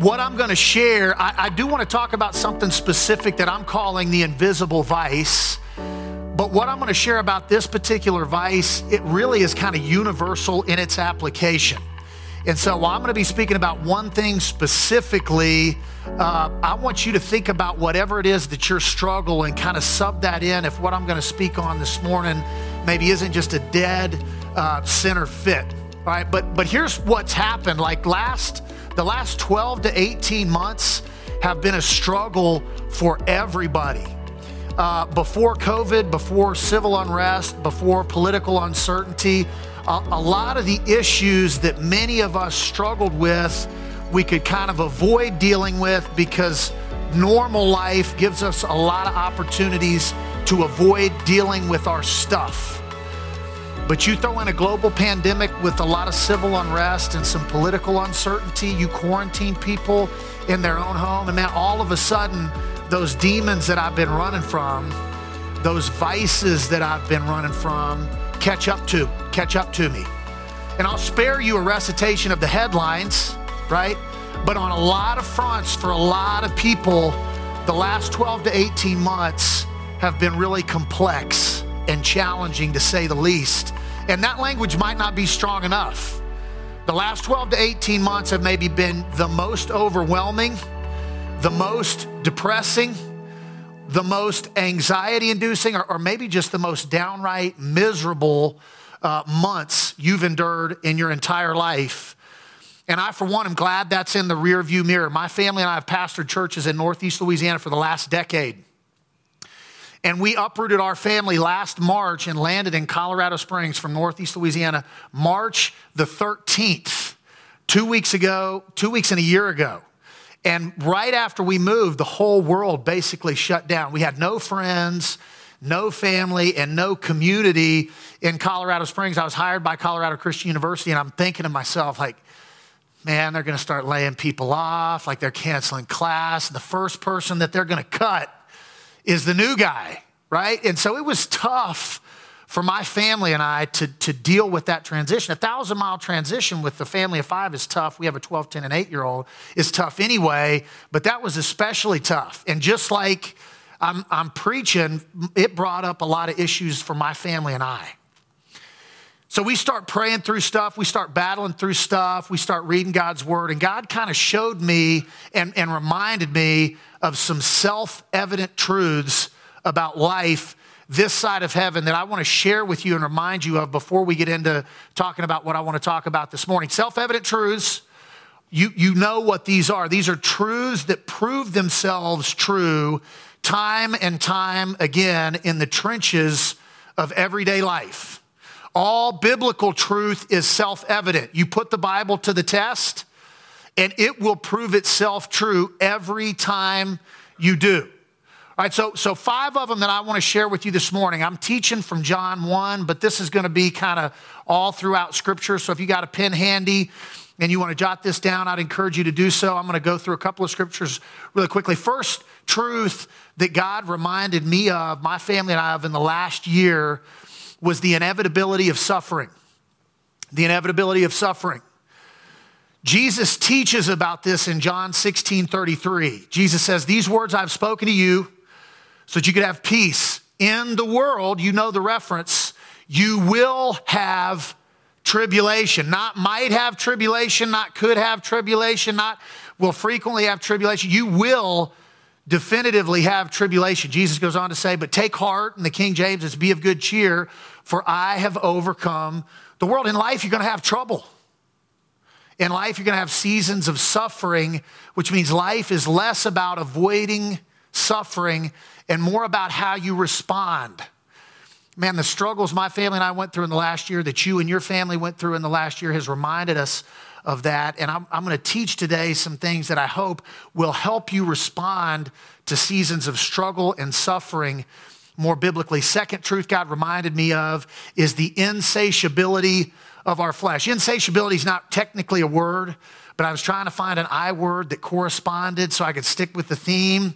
what I'm going to share, I, I do want to talk about something specific that I'm calling the invisible vice. But what I'm going to share about this particular vice, it really is kind of universal in its application. And so while I'm going to be speaking about one thing specifically, uh, I want you to think about whatever it is that you're struggling, kind of sub that in if what I'm going to speak on this morning maybe isn't just a dead uh, center fit. All right, but but here's what's happened. Like last the last 12 to 18 months have been a struggle for everybody. Uh, before COVID, before civil unrest, before political uncertainty, a, a lot of the issues that many of us struggled with, we could kind of avoid dealing with because normal life gives us a lot of opportunities to avoid dealing with our stuff. But you throw in a global pandemic with a lot of civil unrest and some political uncertainty, you quarantine people in their own home, and then all of a sudden, those demons that I've been running from, those vices that I've been running from, catch up to catch up to me. And I'll spare you a recitation of the headlines, right? But on a lot of fronts for a lot of people, the last 12 to 18 months have been really complex and challenging to say the least. And that language might not be strong enough. The last 12 to 18 months have maybe been the most overwhelming, the most depressing, the most anxiety inducing, or, or, maybe just the most downright miserable uh, months you've endured in your entire life. And I, for one, am glad that's in the rear view mirror. My family and I have pastored churches in Northeast Louisiana for the last decade. And we uprooted our family last March and landed in Colorado Springs from Northeast Louisiana, March the 13th, two weeks ago, two weeks and a year ago. And right after we moved, the whole world basically shut down. We had no friends, no family, and no community in Colorado Springs. I was hired by Colorado Christian University, and I'm thinking to myself, like, man, they're going to start laying people off, like they're canceling class. The first person that they're going to cut is the new guy, right? And so it was tough for my family and I to, to deal with that transition. A thousand mile transition with the family of five is tough. We have a 12, 10, and 8 year old, is tough anyway, but that was especially tough. And just like I'm, I'm preaching, it brought up a lot of issues for my family and I. So we start praying through stuff, we start battling through stuff, we start reading God's word, and God kind of showed me and, and reminded me of some self evident truths about life this side of heaven that I want to share with you and remind you of before we get into talking about what I want to talk about this morning. Self evident truths, you, you know what these are. These are truths that prove themselves true time and time again in the trenches of everyday life. All biblical truth is self evident. You put the Bible to the test, and it will prove itself true every time you do. All right, so, so five of them that I want to share with you this morning. I'm teaching from John 1, but this is going to be kind of all throughout Scripture. So if you got a pen handy and you want to jot this down, I'd encourage you to do so. I'm going to go through a couple of Scriptures really quickly. First truth that God reminded me of, my family and I of in the last year, was the inevitability of suffering. The inevitability of suffering. Jesus teaches about this in John 16 33. Jesus says, These words I've spoken to you so that you could have peace. In the world, you know the reference, you will have tribulation. Not might have tribulation, not could have tribulation, not will frequently have tribulation. You will definitively have tribulation. Jesus goes on to say, But take heart, in the King James, it's be of good cheer, for I have overcome the world. In life, you're going to have trouble. In life, you're going to have seasons of suffering, which means life is less about avoiding suffering and more about how you respond. Man, the struggles my family and I went through in the last year, that you and your family went through in the last year, has reminded us of that. And I'm, I'm going to teach today some things that I hope will help you respond to seasons of struggle and suffering more biblically. Second truth God reminded me of is the insatiability of our flesh. Insatiability is not technically a word, but I was trying to find an I word that corresponded so I could stick with the theme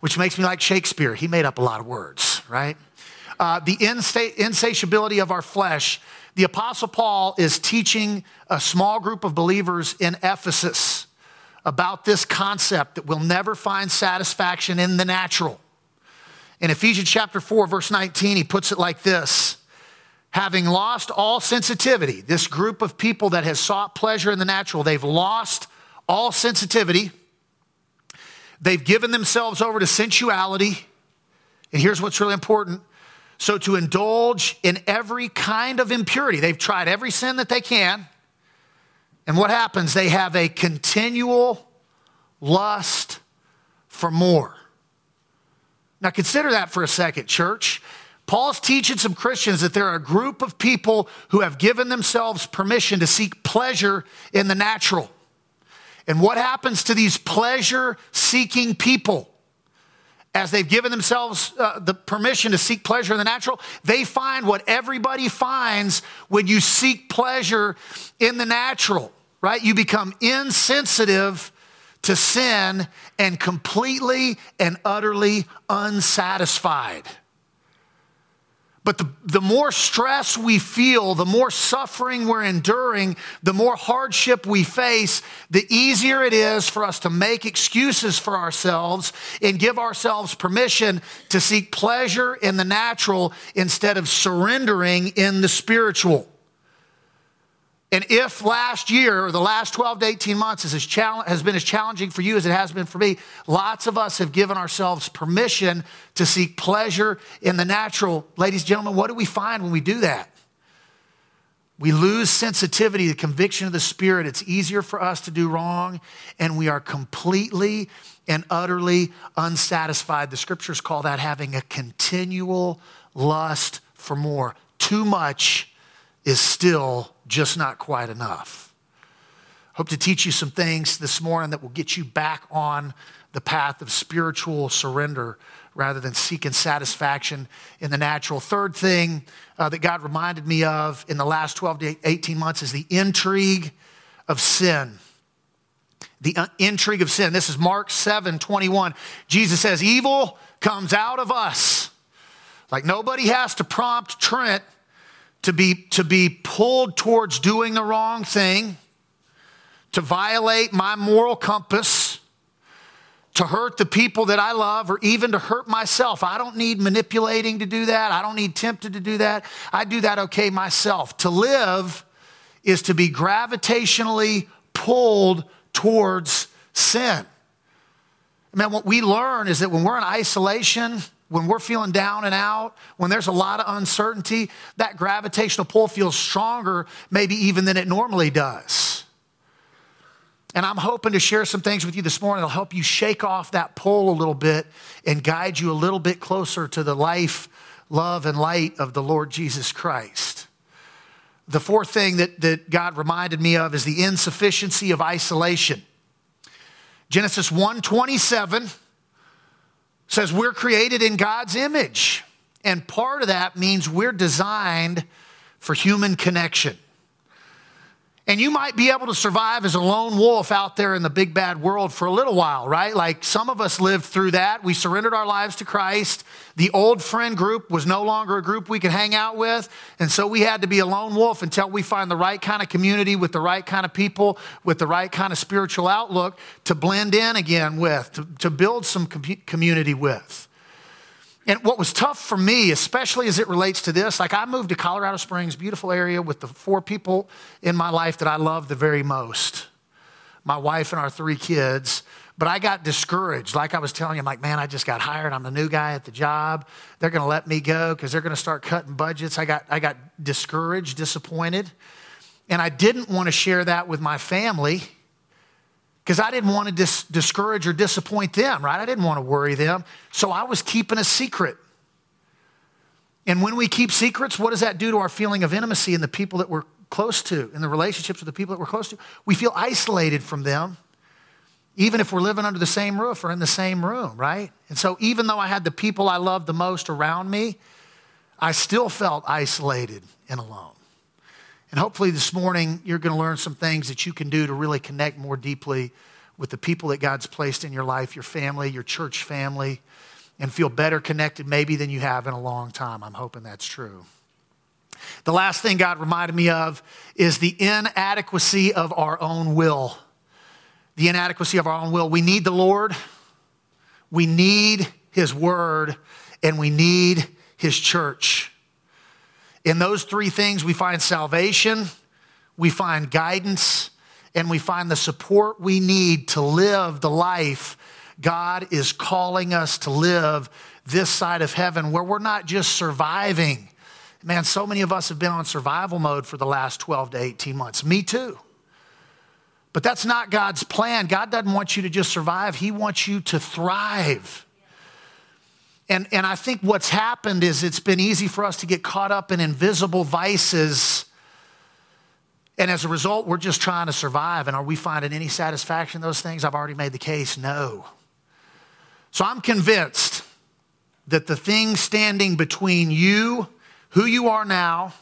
which makes me like Shakespeare. He made up a lot of words, right? Uh, the insatiability of our flesh. The Apostle Paul is teaching a small group of believers in Ephesus about this concept that we'll never find satisfaction in the natural. In Ephesians chapter 4, verse 19, he puts it like this Having lost all sensitivity, this group of people that has sought pleasure in the natural, they've lost all sensitivity. They've given themselves over to sensuality. And here's what's really important. So, to indulge in every kind of impurity, they've tried every sin that they can. And what happens? They have a continual lust for more. Now, consider that for a second, church. Paul's teaching some Christians that there are a group of people who have given themselves permission to seek pleasure in the natural. And what happens to these pleasure seeking people? As they've given themselves uh, the permission to seek pleasure in the natural, they find what everybody finds when you seek pleasure in the natural, right? You become insensitive to sin and completely and utterly unsatisfied. But the, the more stress we feel, the more suffering we're enduring, the more hardship we face, the easier it is for us to make excuses for ourselves and give ourselves permission to seek pleasure in the natural instead of surrendering in the spiritual. And if last year or the last 12 to 18 months has been as challenging for you as it has been for me, lots of us have given ourselves permission to seek pleasure in the natural. Ladies and gentlemen, what do we find when we do that? We lose sensitivity, the conviction of the Spirit. It's easier for us to do wrong, and we are completely and utterly unsatisfied. The scriptures call that having a continual lust for more. Too much is still just not quite enough. Hope to teach you some things this morning that will get you back on the path of spiritual surrender rather than seeking satisfaction in the natural. Third thing uh, that God reminded me of in the last 12 to 18 months is the intrigue of sin. The uh, intrigue of sin. This is Mark 7 21. Jesus says, Evil comes out of us. Like nobody has to prompt Trent to be, to be pulled towards doing the wrong thing, to violate my moral compass, to hurt the people that I love, or even to hurt myself. I don't need manipulating to do that. I don't need tempted to do that. I do that okay myself. To live is to be gravitationally pulled towards sin. Man, what we learn is that when we're in isolation, when we're feeling down and out, when there's a lot of uncertainty, that gravitational pull feels stronger, maybe even than it normally does. And I'm hoping to share some things with you this morning that'll help you shake off that pull a little bit and guide you a little bit closer to the life, love, and light of the Lord Jesus Christ. The fourth thing that, that God reminded me of is the insufficiency of isolation. Genesis 127 says we're created in God's image. And part of that means we're designed for human connection. And you might be able to survive as a lone wolf out there in the big bad world for a little while, right? Like some of us lived through that. We surrendered our lives to Christ. The old friend group was no longer a group we could hang out with. And so we had to be a lone wolf until we find the right kind of community with the right kind of people, with the right kind of spiritual outlook to blend in again with, to, to build some community with. And what was tough for me, especially as it relates to this, like I moved to Colorado Springs, beautiful area with the four people in my life that I love the very most my wife and our three kids. But I got discouraged. Like I was telling you, I'm like, man, I just got hired. I'm the new guy at the job. They're going to let me go because they're going to start cutting budgets. I got, I got discouraged, disappointed. And I didn't want to share that with my family because I didn't want to dis- discourage or disappoint them, right? I didn't want to worry them. So I was keeping a secret. And when we keep secrets, what does that do to our feeling of intimacy and the people that we're close to, in the relationships with the people that we're close to? We feel isolated from them, even if we're living under the same roof or in the same room, right? And so even though I had the people I loved the most around me, I still felt isolated and alone. And hopefully this morning, you're going to learn some things that you can do to really connect more deeply with the people that God's placed in your life, your family, your church family, and feel better connected maybe than you have in a long time. I'm hoping that's true. The last thing God reminded me of is the inadequacy of our own will the inadequacy of our own will. We need the Lord, we need His Word, and we need His church. In those three things, we find salvation, we find guidance, and we find the support we need to live the life God is calling us to live this side of heaven where we're not just surviving. Man, so many of us have been on survival mode for the last 12 to 18 months. Me too. But that's not God's plan. God doesn't want you to just survive, He wants you to thrive. And, and I think what's happened is it's been easy for us to get caught up in invisible vices. And as a result, we're just trying to survive. And are we finding any satisfaction in those things? I've already made the case no. So I'm convinced that the thing standing between you, who you are now,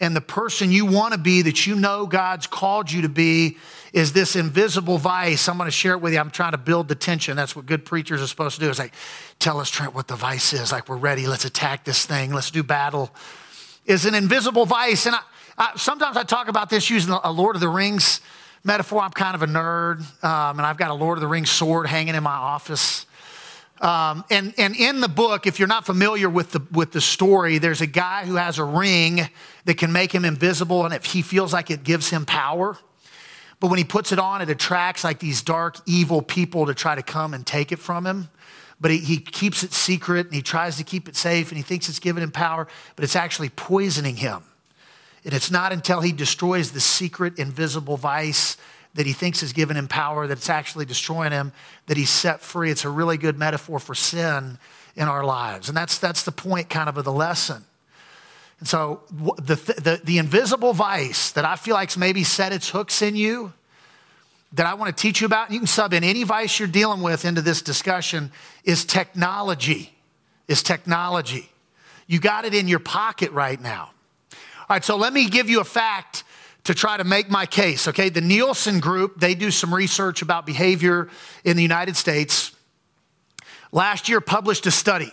and the person you want to be that you know God's called you to be is this invisible vice. I'm going to share it with you. I'm trying to build the tension. That's what good preachers are supposed to do. Is like, tell us, Trent, what the vice is. Like, we're ready. Let's attack this thing. Let's do battle. Is an invisible vice. And I, I, sometimes I talk about this using a Lord of the Rings metaphor. I'm kind of a nerd, um, and I've got a Lord of the Rings sword hanging in my office. Um, and, and in the book, if you're not familiar with the, with the story, there's a guy who has a ring that can make him invisible, and if he feels like it gives him power. But when he puts it on, it attracts like these dark, evil people to try to come and take it from him. But he, he keeps it secret and he tries to keep it safe and he thinks it's giving him power, but it's actually poisoning him. And it's not until he destroys the secret, invisible vice that he thinks is giving him power, that it's actually destroying him, that he's set free. It's a really good metaphor for sin in our lives. And that's, that's the point kind of of the lesson. And so the, the, the invisible vice that I feel like's maybe set its hooks in you, that I want to teach you about, and you can sub in any vice you're dealing with into this discussion, is technology. Is technology. You got it in your pocket right now. All right, so let me give you a fact to try to make my case, okay? The Nielsen Group, they do some research about behavior in the United States. Last year published a study.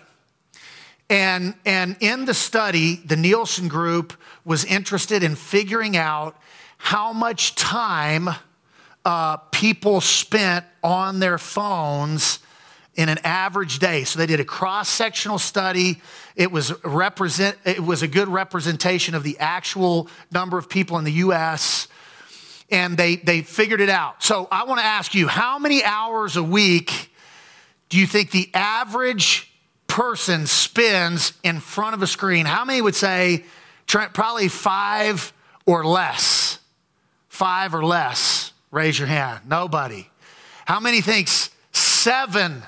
And, and in the study, the Nielsen Group was interested in figuring out how much time uh, people spent on their phones in an average day. So they did a cross sectional study. It was, represent, it was a good representation of the actual number of people in the US, and they, they figured it out. So I want to ask you how many hours a week do you think the average person spends in front of a screen? How many would say, probably five or less? Five or less. Raise your hand. Nobody. How many thinks seven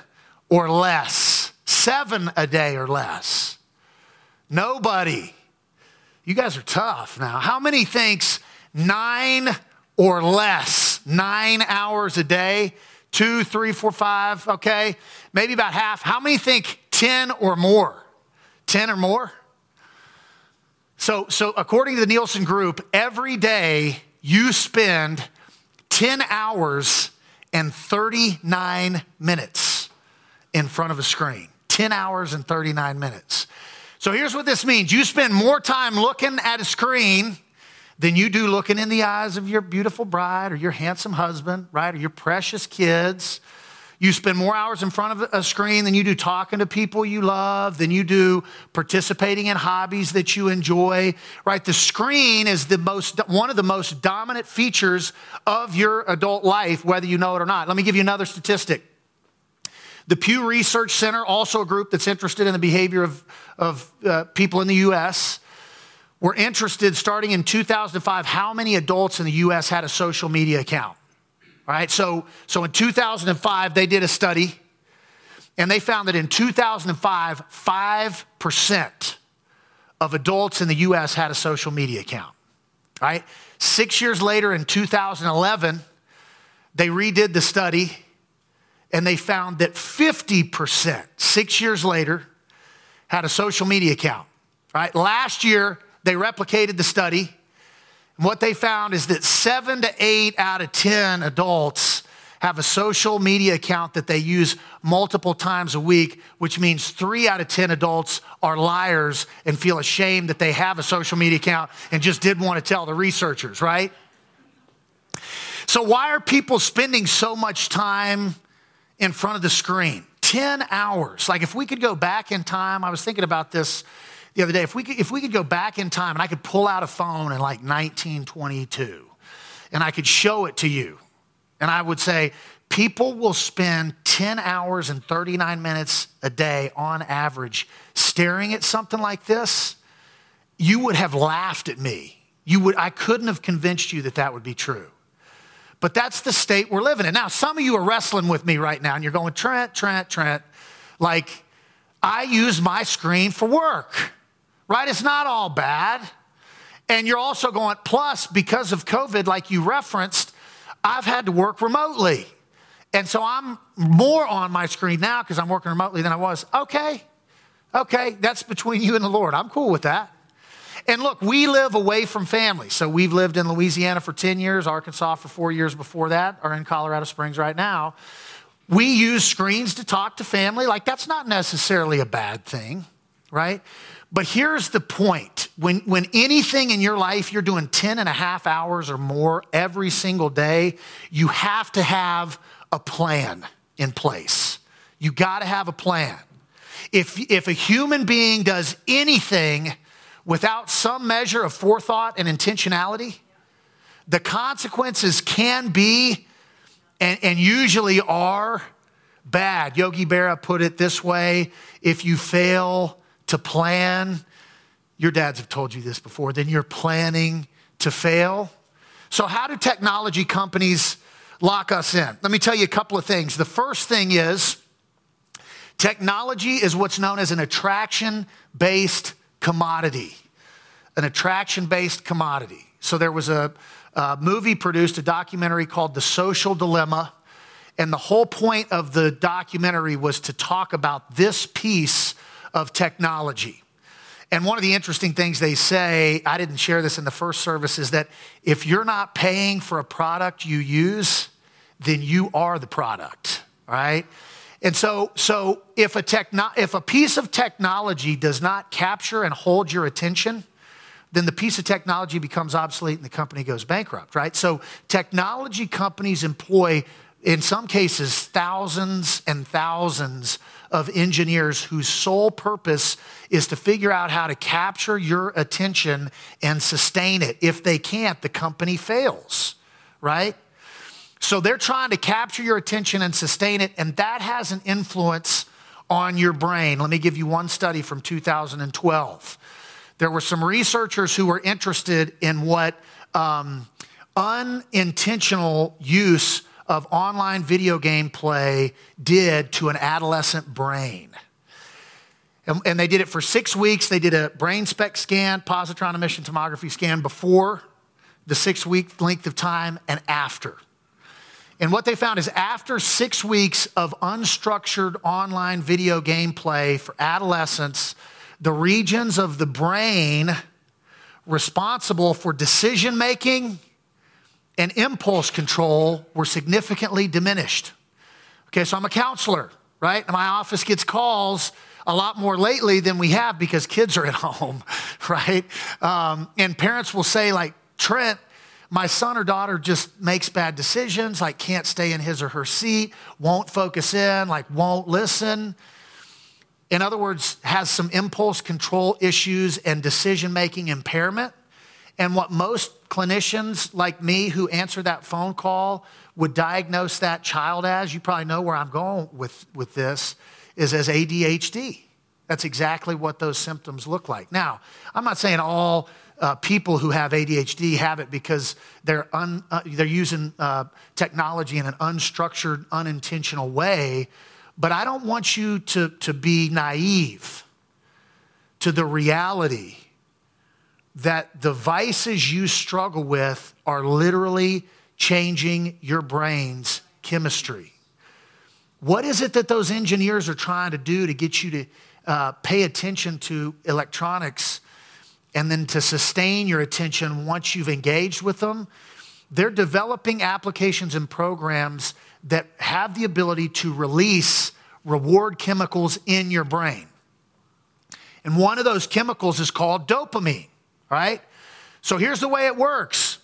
or less, seven a day or less. Nobody. You guys are tough now. How many thinks nine or less, nine hours a day? Two, three, four, five, okay? Maybe about half. How many think 10 or more? 10 or more? So, so according to the Nielsen Group, every day you spend 10 hours and 39 minutes in front of a screen 10 hours and 39 minutes. So here's what this means you spend more time looking at a screen than you do looking in the eyes of your beautiful bride or your handsome husband, right? Or your precious kids. You spend more hours in front of a screen than you do talking to people you love, than you do participating in hobbies that you enjoy, right? The screen is the most, one of the most dominant features of your adult life, whether you know it or not. Let me give you another statistic. The Pew Research Center, also a group that's interested in the behavior of, of uh, people in the U.S., were interested starting in 2005 how many adults in the U.S. had a social media account. All right, so, so in 2005, they did a study and they found that in 2005, 5% of adults in the US had a social media account. All right, six years later in 2011, they redid the study and they found that 50%, six years later, had a social media account. Right? Last year, they replicated the study. And what they found is that seven to eight out of 10 adults have a social media account that they use multiple times a week, which means three out of 10 adults are liars and feel ashamed that they have a social media account and just didn't want to tell the researchers, right? So, why are people spending so much time in front of the screen? 10 hours. Like, if we could go back in time, I was thinking about this the other day. If we could, if we could go back in time and I could pull out a phone in like 1922 and I could show it to you, and I would say, people will spend 10 hours and 39 minutes a day on average staring at something like this, you would have laughed at me. You would, I couldn't have convinced you that that would be true. But that's the state we're living in. Now, some of you are wrestling with me right now and you're going, Trent, Trent, Trent. Like, I use my screen for work, right? It's not all bad. And you're also going, plus, because of COVID, like you referenced, I've had to work remotely. And so I'm more on my screen now because I'm working remotely than I was. Okay, okay, that's between you and the Lord. I'm cool with that. And look, we live away from family. So we've lived in Louisiana for 10 years, Arkansas for four years before that, are in Colorado Springs right now. We use screens to talk to family. Like, that's not necessarily a bad thing, right? But here's the point when, when anything in your life you're doing 10 and a half hours or more every single day, you have to have a plan in place. You got to have a plan. If, if a human being does anything without some measure of forethought and intentionality, the consequences can be and, and usually are bad. Yogi Berra put it this way if you fail to plan, your dads have told you this before, then you're planning to fail. So, how do technology companies lock us in? Let me tell you a couple of things. The first thing is technology is what's known as an attraction based commodity, an attraction based commodity. So there was a, a, movie produced, a documentary called The Social Dilemma. And the whole point of the documentary was to talk about this piece of technology. And one of the interesting things they say, I didn't share this in the first service, is that if you're not paying for a product you use, then you are the product, right? And so, so if, a techno- if a piece of technology does not capture and hold your attention, then the piece of technology becomes obsolete and the company goes bankrupt, right? So technology companies employ, in some cases, thousands and thousands of engineers whose sole purpose is to figure out how to capture your attention and sustain it. If they can't, the company fails, right? So they're trying to capture your attention and sustain it, and that has an influence on your brain. Let me give you one study from 2012. There were some researchers who were interested in what um, unintentional use of online video game play did to an adolescent brain. And, and they did it for six weeks. They did a brain spec scan, positron emission tomography scan before the six week length of time and after. And what they found is after six weeks of unstructured online video gameplay for adolescents, the regions of the brain responsible for decision making and impulse control were significantly diminished. Okay, so I'm a counselor, right? And my office gets calls a lot more lately than we have because kids are at home, right? Um, and parents will say, like, Trent, my son or daughter just makes bad decisions, like can't stay in his or her seat, won't focus in, like won't listen. In other words, has some impulse control issues and decision making impairment. And what most clinicians like me who answer that phone call would diagnose that child as, you probably know where I'm going with, with this, is as ADHD. That's exactly what those symptoms look like. Now, I'm not saying all uh, people who have ADHD have it because they're, un, uh, they're using uh, technology in an unstructured, unintentional way. But I don't want you to, to be naive to the reality that the vices you struggle with are literally changing your brain's chemistry. What is it that those engineers are trying to do to get you to uh, pay attention to electronics and then to sustain your attention once you've engaged with them, they're developing applications and programs that have the ability to release reward chemicals in your brain. And one of those chemicals is called dopamine, right? So here's the way it works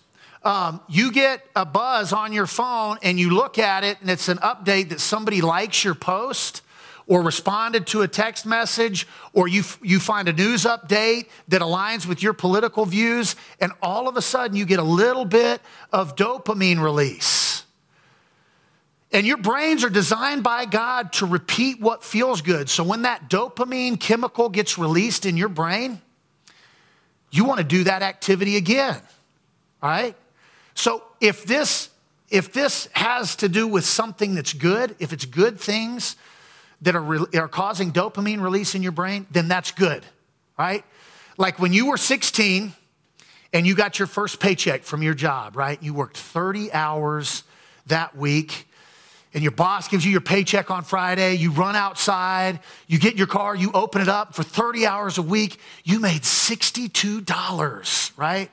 Um, you get a buzz on your phone and you look at it and it's an update that somebody likes your post or responded to a text message or you, you find a news update that aligns with your political views, and all of a sudden you get a little bit of dopamine release. And your brains are designed by God to repeat what feels good. So when that dopamine chemical gets released in your brain, you want to do that activity again, right? So if this if this has to do with something that's good, if it's good things that are, re- are causing dopamine release in your brain, then that's good, right? Like when you were 16 and you got your first paycheck from your job, right? You worked 30 hours that week and your boss gives you your paycheck on Friday, you run outside, you get your car, you open it up for 30 hours a week, you made $62, right?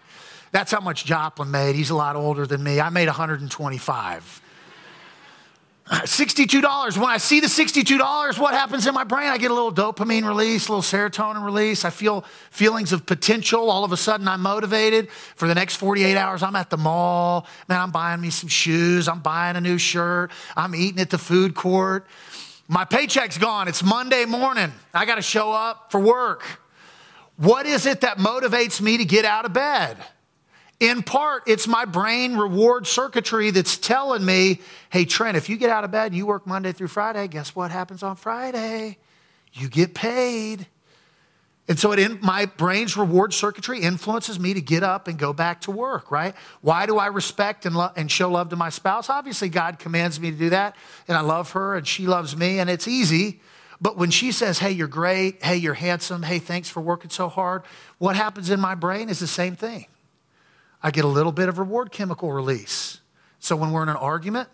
That's how much Joplin made. He's a lot older than me. I made 125. $62. When I see the $62, what happens in my brain? I get a little dopamine release, a little serotonin release. I feel feelings of potential. All of a sudden, I'm motivated. For the next 48 hours, I'm at the mall. Man, I'm buying me some shoes. I'm buying a new shirt. I'm eating at the food court. My paycheck's gone. It's Monday morning. I got to show up for work. What is it that motivates me to get out of bed? In part, it's my brain reward circuitry that's telling me, hey, Trent, if you get out of bed and you work Monday through Friday, guess what happens on Friday? You get paid. And so it in, my brain's reward circuitry influences me to get up and go back to work, right? Why do I respect and, lo- and show love to my spouse? Obviously, God commands me to do that, and I love her, and she loves me, and it's easy. But when she says, hey, you're great, hey, you're handsome, hey, thanks for working so hard, what happens in my brain is the same thing. I get a little bit of reward chemical release. So when we're in an argument,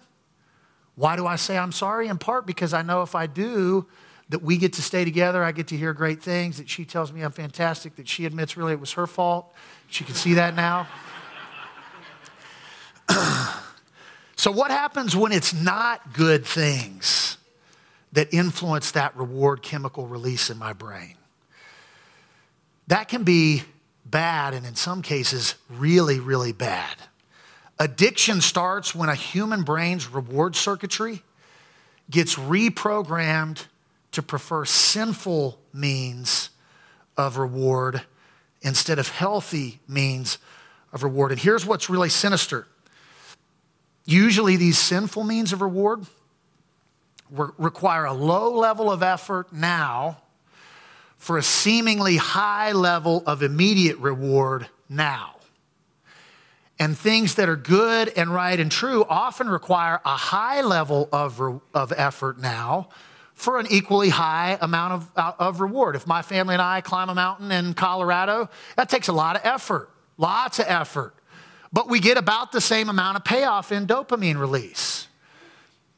why do I say I'm sorry? In part because I know if I do, that we get to stay together. I get to hear great things, that she tells me I'm fantastic, that she admits really it was her fault. She can see that now. so, what happens when it's not good things that influence that reward chemical release in my brain? That can be bad, and in some cases, really, really bad. Addiction starts when a human brain's reward circuitry gets reprogrammed to prefer sinful means of reward instead of healthy means of reward. And here's what's really sinister usually, these sinful means of reward require a low level of effort now for a seemingly high level of immediate reward now. And things that are good and right and true often require a high level of, re- of effort now for an equally high amount of, uh, of reward. If my family and I climb a mountain in Colorado, that takes a lot of effort, lots of effort. But we get about the same amount of payoff in dopamine release.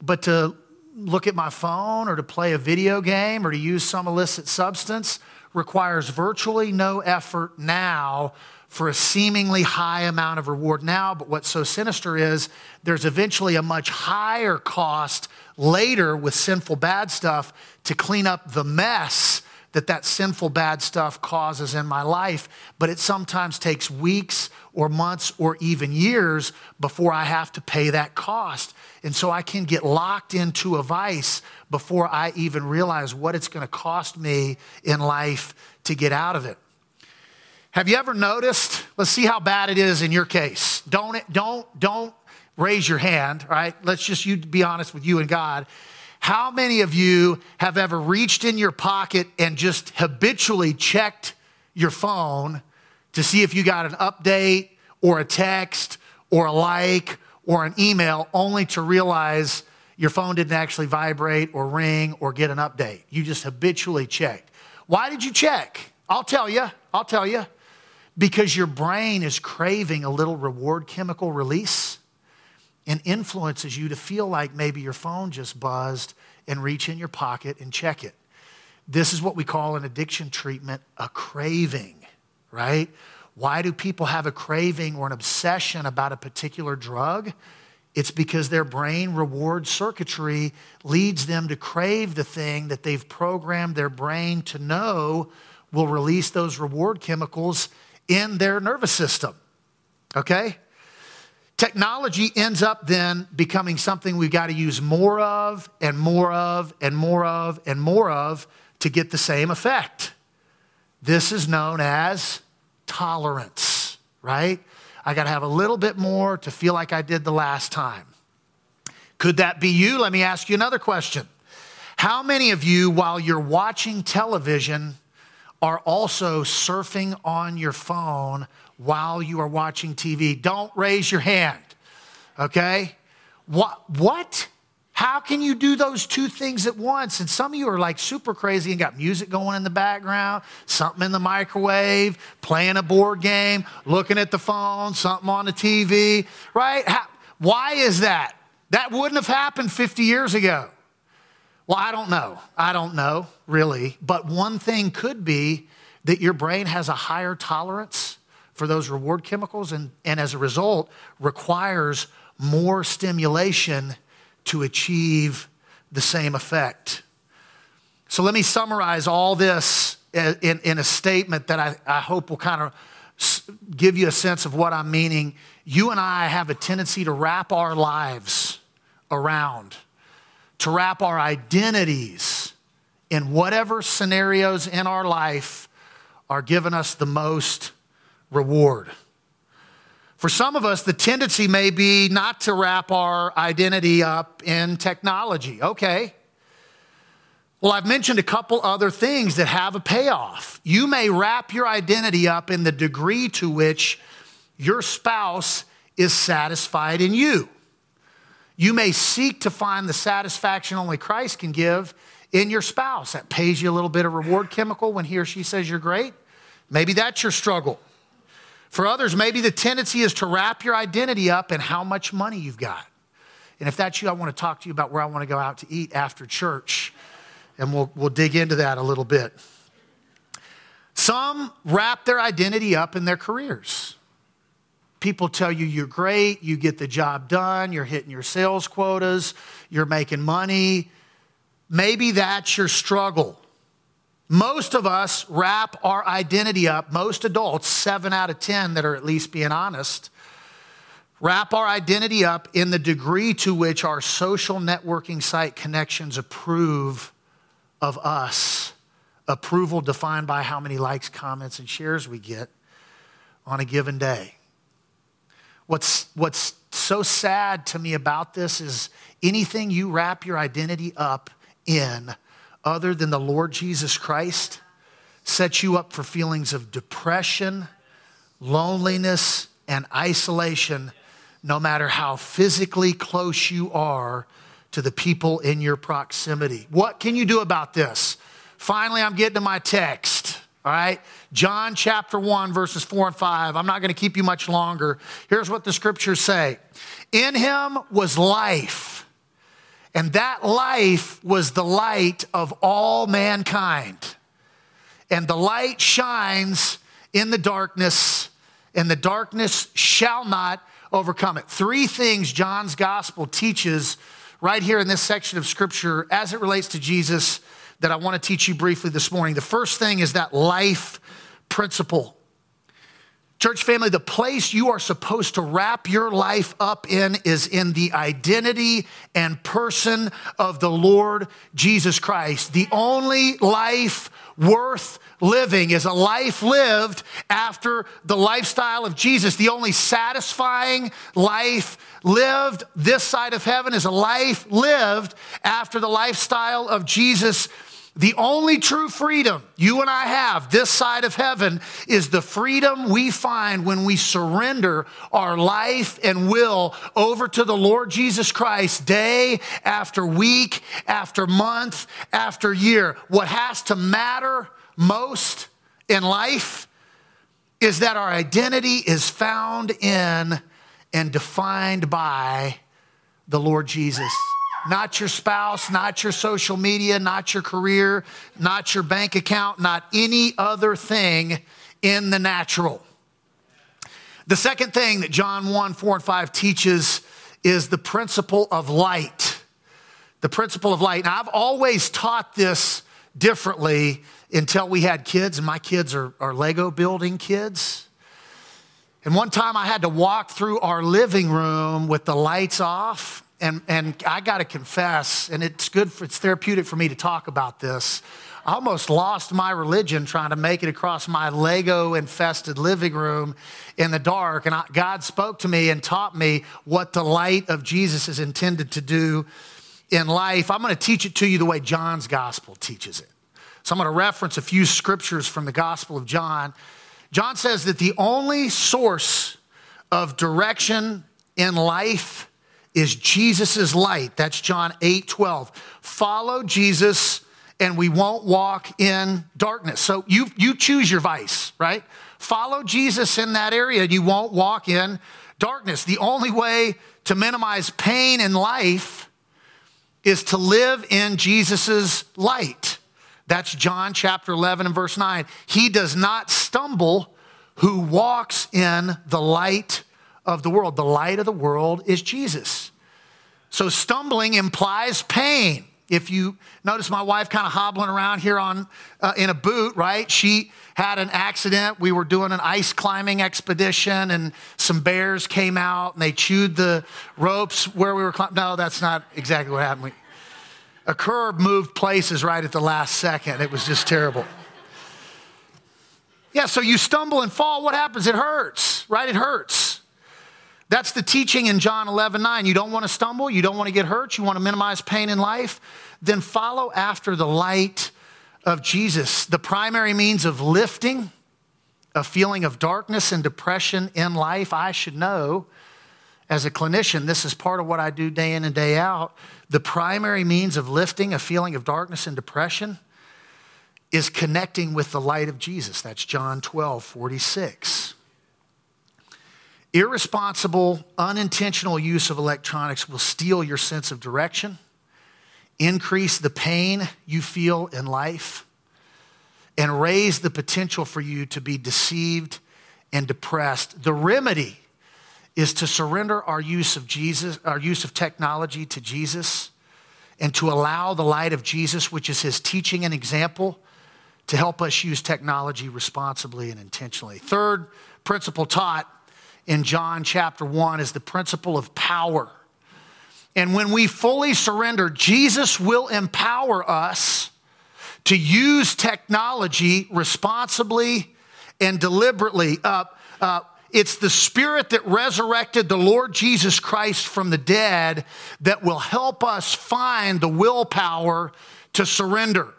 But to look at my phone or to play a video game or to use some illicit substance requires virtually no effort now for a seemingly high amount of reward now. But what's so sinister is there's eventually a much higher cost later with sinful bad stuff to clean up the mess that that sinful bad stuff causes in my life. But it sometimes takes weeks or months or even years before I have to pay that cost. And so I can get locked into a vice before I even realize what it's going to cost me in life to get out of it. Have you ever noticed? Let's see how bad it is in your case. Don't, don't, don't raise your hand, right? Let's just you be honest with you and God. How many of you have ever reached in your pocket and just habitually checked your phone to see if you got an update or a text or a like or an email only to realize your phone didn't actually vibrate or ring or get an update. You just habitually checked. Why did you check? I'll tell you. I'll tell you. Because your brain is craving a little reward chemical release and influences you to feel like maybe your phone just buzzed and reach in your pocket and check it. This is what we call an addiction treatment a craving, right? Why do people have a craving or an obsession about a particular drug? It's because their brain reward circuitry leads them to crave the thing that they've programmed their brain to know will release those reward chemicals in their nervous system. Okay? Technology ends up then becoming something we've got to use more of and more of and more of and more of to get the same effect. This is known as tolerance, right? I got to have a little bit more to feel like I did the last time. Could that be you? Let me ask you another question. How many of you, while you're watching television, are also surfing on your phone while you are watching TV? Don't raise your hand, okay? What? What? How can you do those two things at once? And some of you are like super crazy and got music going in the background, something in the microwave, playing a board game, looking at the phone, something on the TV, right? How, why is that? That wouldn't have happened 50 years ago. Well, I don't know. I don't know, really. But one thing could be that your brain has a higher tolerance for those reward chemicals and, and as a result requires more stimulation to achieve the same effect. So let me summarize all this in, in a statement that I, I hope will kind of give you a sense of what I'm meaning. You and I have a tendency to wrap our lives around to wrap our identities in whatever scenarios in our life are giving us the most reward. For some of us, the tendency may be not to wrap our identity up in technology. Okay. Well, I've mentioned a couple other things that have a payoff. You may wrap your identity up in the degree to which your spouse is satisfied in you. You may seek to find the satisfaction only Christ can give in your spouse. That pays you a little bit of reward chemical when he or she says you're great. Maybe that's your struggle. For others, maybe the tendency is to wrap your identity up in how much money you've got. And if that's you, I want to talk to you about where I want to go out to eat after church. And we'll, we'll dig into that a little bit. Some wrap their identity up in their careers. People tell you you're great, you get the job done, you're hitting your sales quotas, you're making money. Maybe that's your struggle. Most of us wrap our identity up, most adults, seven out of 10 that are at least being honest, wrap our identity up in the degree to which our social networking site connections approve of us. Approval defined by how many likes, comments, and shares we get on a given day. What's, what's so sad to me about this is anything you wrap your identity up in other than the Lord Jesus Christ sets you up for feelings of depression, loneliness, and isolation, no matter how physically close you are to the people in your proximity. What can you do about this? Finally, I'm getting to my text. All right? John chapter 1, verses 4 and 5. I'm not going to keep you much longer. Here's what the scriptures say In him was life, and that life was the light of all mankind. And the light shines in the darkness, and the darkness shall not overcome it. Three things John's gospel teaches right here in this section of scripture as it relates to Jesus that I want to teach you briefly this morning. The first thing is that life principle. Church family, the place you are supposed to wrap your life up in is in the identity and person of the Lord Jesus Christ. The only life worth living is a life lived after the lifestyle of Jesus. The only satisfying life lived this side of heaven is a life lived after the lifestyle of Jesus the only true freedom you and I have this side of heaven is the freedom we find when we surrender our life and will over to the Lord Jesus Christ day after week, after month, after year. What has to matter most in life is that our identity is found in and defined by the Lord Jesus not your spouse, not your social media, not your career, not your bank account, not any other thing in the natural. The second thing that John 1 4 and 5 teaches is the principle of light. The principle of light. Now, I've always taught this differently until we had kids, and my kids are, are Lego building kids. And one time I had to walk through our living room with the lights off. And, and I got to confess, and it's good, for, it's therapeutic for me to talk about this. I almost lost my religion trying to make it across my Lego infested living room in the dark. And I, God spoke to me and taught me what the light of Jesus is intended to do in life. I'm going to teach it to you the way John's gospel teaches it. So I'm going to reference a few scriptures from the Gospel of John John says that the only source of direction in life is Jesus' light. That's John 8 12. Follow Jesus and we won't walk in darkness. So you, you choose your vice, right? Follow Jesus in that area and you won't walk in darkness. The only way to minimize pain in life is to live in Jesus' light. That's John chapter 11 and verse 9. He does not stumble who walks in the light of the world. The light of the world is Jesus. So stumbling implies pain. If you notice my wife kind of hobbling around here on uh, in a boot, right? She had an accident. We were doing an ice climbing expedition and some bears came out and they chewed the ropes where we were climbing. No, that's not exactly what happened. We, a curb moved places right at the last second. It was just terrible. Yeah, so you stumble and fall. What happens? It hurts, right? It hurts. That's the teaching in John 11, 9. You don't want to stumble. You don't want to get hurt. You want to minimize pain in life. Then follow after the light of Jesus. The primary means of lifting a feeling of darkness and depression in life. I should know as a clinician, this is part of what I do day in and day out the primary means of lifting a feeling of darkness and depression is connecting with the light of Jesus. That's John 12, 46. Irresponsible, unintentional use of electronics will steal your sense of direction, increase the pain you feel in life, and raise the potential for you to be deceived and depressed. The remedy is to surrender our use of Jesus, our use of technology to Jesus, and to allow the light of Jesus, which is his teaching and example, to help us use technology responsibly and intentionally. Third principle taught in John chapter 1 is the principle of power. And when we fully surrender, Jesus will empower us to use technology responsibly and deliberately. Uh, uh, it's the spirit that resurrected the Lord Jesus Christ from the dead that will help us find the willpower to surrender.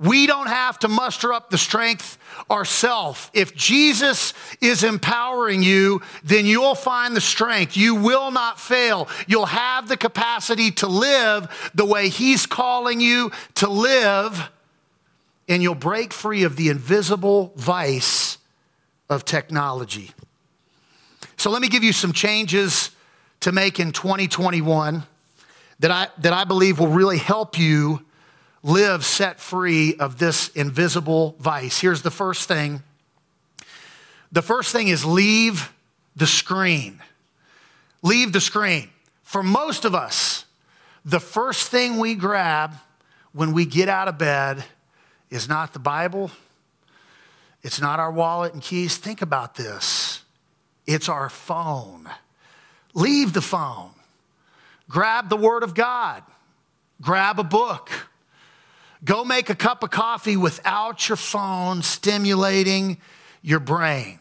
We don't have to muster up the strength ourselves. If Jesus is empowering you, then you'll find the strength. You will not fail. You'll have the capacity to live the way He's calling you to live, and you'll break free of the invisible vice of technology. So let me give you some changes to make in 2021 that I, that I believe will really help you live set free of this invisible vice. Here's the first thing the first thing is leave the screen. Leave the screen. For most of us, the first thing we grab when we get out of bed is not the Bible, it's not our wallet and keys. Think about this. It's our phone. Leave the phone. Grab the Word of God. Grab a book. Go make a cup of coffee without your phone stimulating your brain.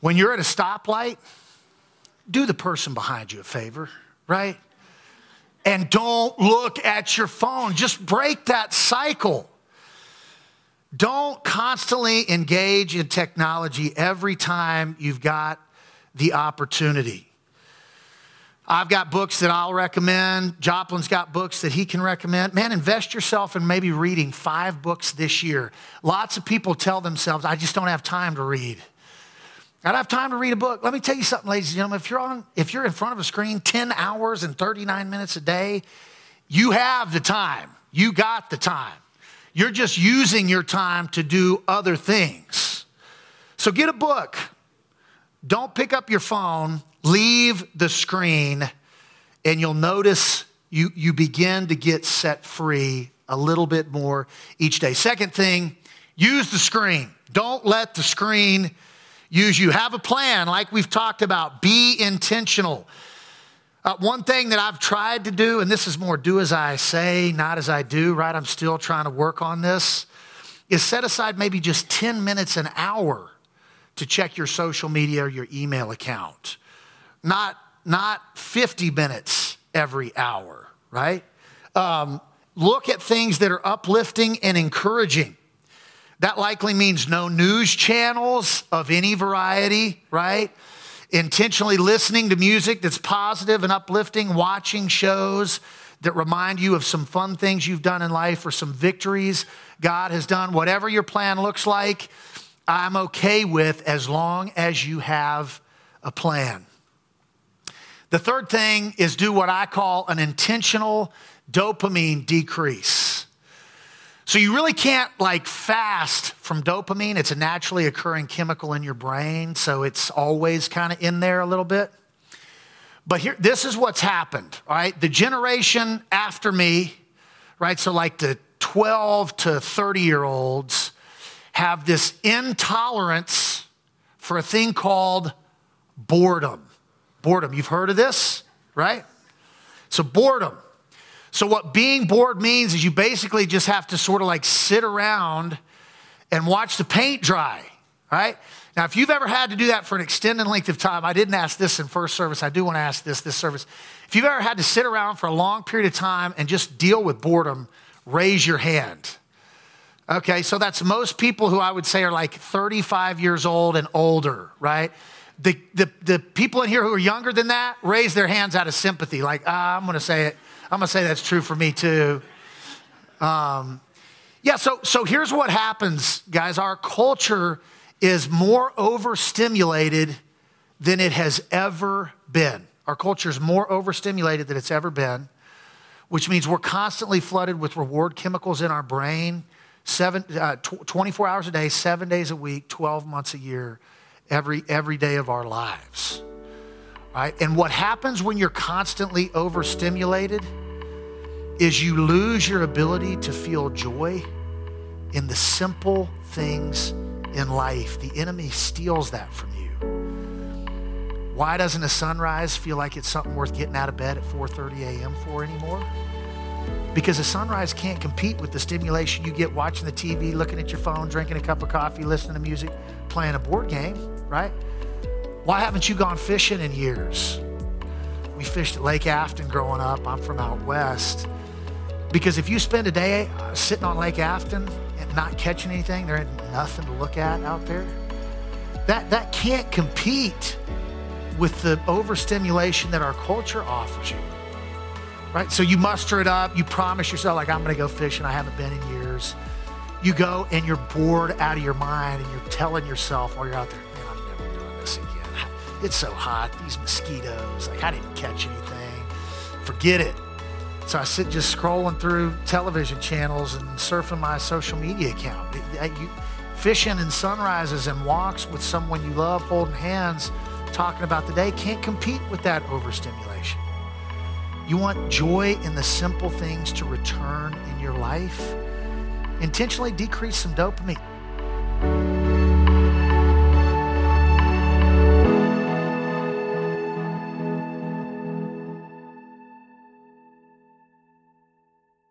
When you're at a stoplight, do the person behind you a favor, right? And don't look at your phone. Just break that cycle. Don't constantly engage in technology every time you've got the opportunity. I've got books that I'll recommend. Joplin's got books that he can recommend. Man, invest yourself in maybe reading five books this year. Lots of people tell themselves, I just don't have time to read. I don't have time to read a book. Let me tell you something, ladies and gentlemen. If you're on, if you're in front of a screen 10 hours and 39 minutes a day, you have the time. You got the time. You're just using your time to do other things. So get a book. Don't pick up your phone, leave the screen, and you'll notice you, you begin to get set free a little bit more each day. Second thing, use the screen. Don't let the screen use you. Have a plan, like we've talked about. Be intentional. Uh, one thing that I've tried to do, and this is more do as I say, not as I do, right? I'm still trying to work on this, is set aside maybe just 10 minutes an hour to check your social media or your email account. Not, not 50 minutes every hour, right? Um, look at things that are uplifting and encouraging. That likely means no news channels of any variety, right? Intentionally listening to music that's positive and uplifting, watching shows that remind you of some fun things you've done in life or some victories God has done. Whatever your plan looks like, I'm okay with as long as you have a plan. The third thing is do what I call an intentional dopamine decrease. So you really can't like fast from dopamine. It's a naturally occurring chemical in your brain, so it's always kind of in there a little bit. But here this is what's happened, all right? The generation after me, right? So like the 12 to 30 year olds have this intolerance for a thing called boredom. Boredom. You've heard of this, right? So boredom. So, what being bored means is you basically just have to sort of like sit around and watch the paint dry, right? Now, if you've ever had to do that for an extended length of time, I didn't ask this in first service. I do want to ask this this service. If you've ever had to sit around for a long period of time and just deal with boredom, raise your hand. Okay, so that's most people who I would say are like 35 years old and older, right? The, the, the people in here who are younger than that raise their hands out of sympathy, like, ah, I'm gonna say it. I'm gonna say that's true for me too. Um, yeah, so, so here's what happens, guys. Our culture is more overstimulated than it has ever been. Our culture is more overstimulated than it's ever been, which means we're constantly flooded with reward chemicals in our brain, seven, uh, tw- 24 hours a day, seven days a week, 12 months a year, every, every day of our lives. Right? And what happens when you're constantly overstimulated is you lose your ability to feel joy in the simple things in life. The enemy steals that from you. Why doesn't a sunrise feel like it's something worth getting out of bed at 4:30 a.m. for anymore? Because a sunrise can't compete with the stimulation you get watching the TV, looking at your phone, drinking a cup of coffee, listening to music, playing a board game, right? Why haven't you gone fishing in years? We fished at Lake Afton growing up. I'm from out west. Because if you spend a day uh, sitting on Lake Afton and not catching anything, there ain't nothing to look at out there. That, that can't compete with the overstimulation that our culture offers you. Right? So you muster it up, you promise yourself, like, I'm going to go fishing. I haven't been in years. You go and you're bored out of your mind and you're telling yourself while you're out there, It's so hot, these mosquitoes, like, I didn't catch anything. Forget it. So I sit just scrolling through television channels and surfing my social media account. Fishing and sunrises and walks with someone you love, holding hands, talking about the day, can't compete with that overstimulation. You want joy in the simple things to return in your life? Intentionally decrease some dopamine.